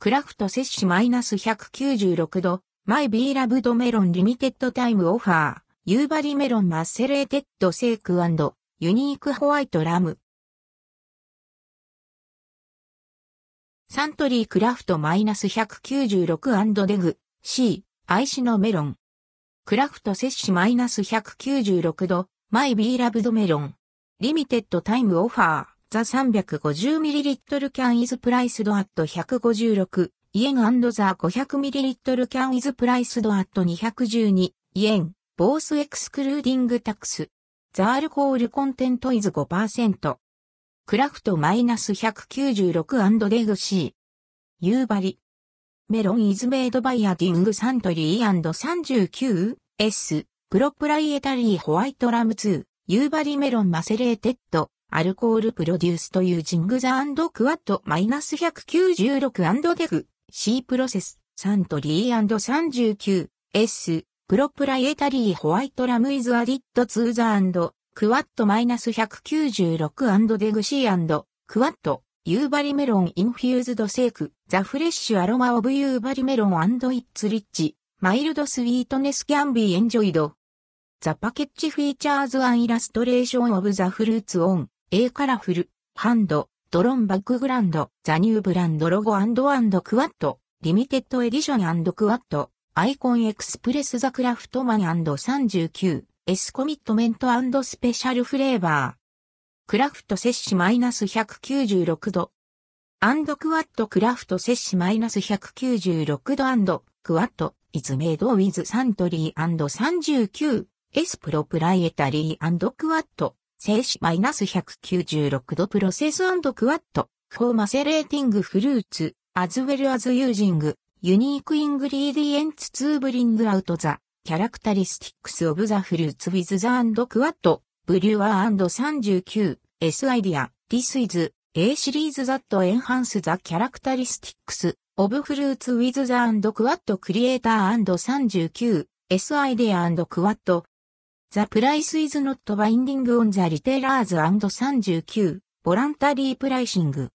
クラフト摂氏マイナス196度、 my beloved melon limited time offer、Yubari melon macerated sake unique white rum。サントリークラフトマイナス196 deg C 愛しのメロン。クラフト摂氏マイナス196度 my beloved melon。limited time offer。The 350ml can is priced at 156 yen the 500ml can is priced at 212 yen。Both excluding tax。The alcohol content is 5%。クラフトマイナス196 deg C。夕張。 melon is made by adding Suntory 39S。proprietary white rum to。夕張 melon macerated。alcohol produced using the quot マイナス196 deg C process。サントリー 39S proprietary white rum is added to the quot マイナス196 deg C quot Yubari melon infused sake。The fresh aroma of Yubari melon its rich。mild sweetness can be enjoyed。The package features an illustration of the fruit on。A colorful hand drawn background the new brand logo quot limited edition quot icon expresses the craftsman &39 S commitment special flavor。CRAFT 摂氏マイナス196度。 and quot CRAFT 摂氏マイナス196度 and quot is made with Suntory &39 S proprietary quot 摂氏マイナス196度 process quot、for macerating fruit、as well as using、unique ingredients to bring out the、characteristics of the fruit with the quot、brewer &39, S idea、this is、A series that enhances the characteristics、of fruit with the quot creator &39, S idea & quot、The price is not binding on the retailers and 39, voluntary pricing.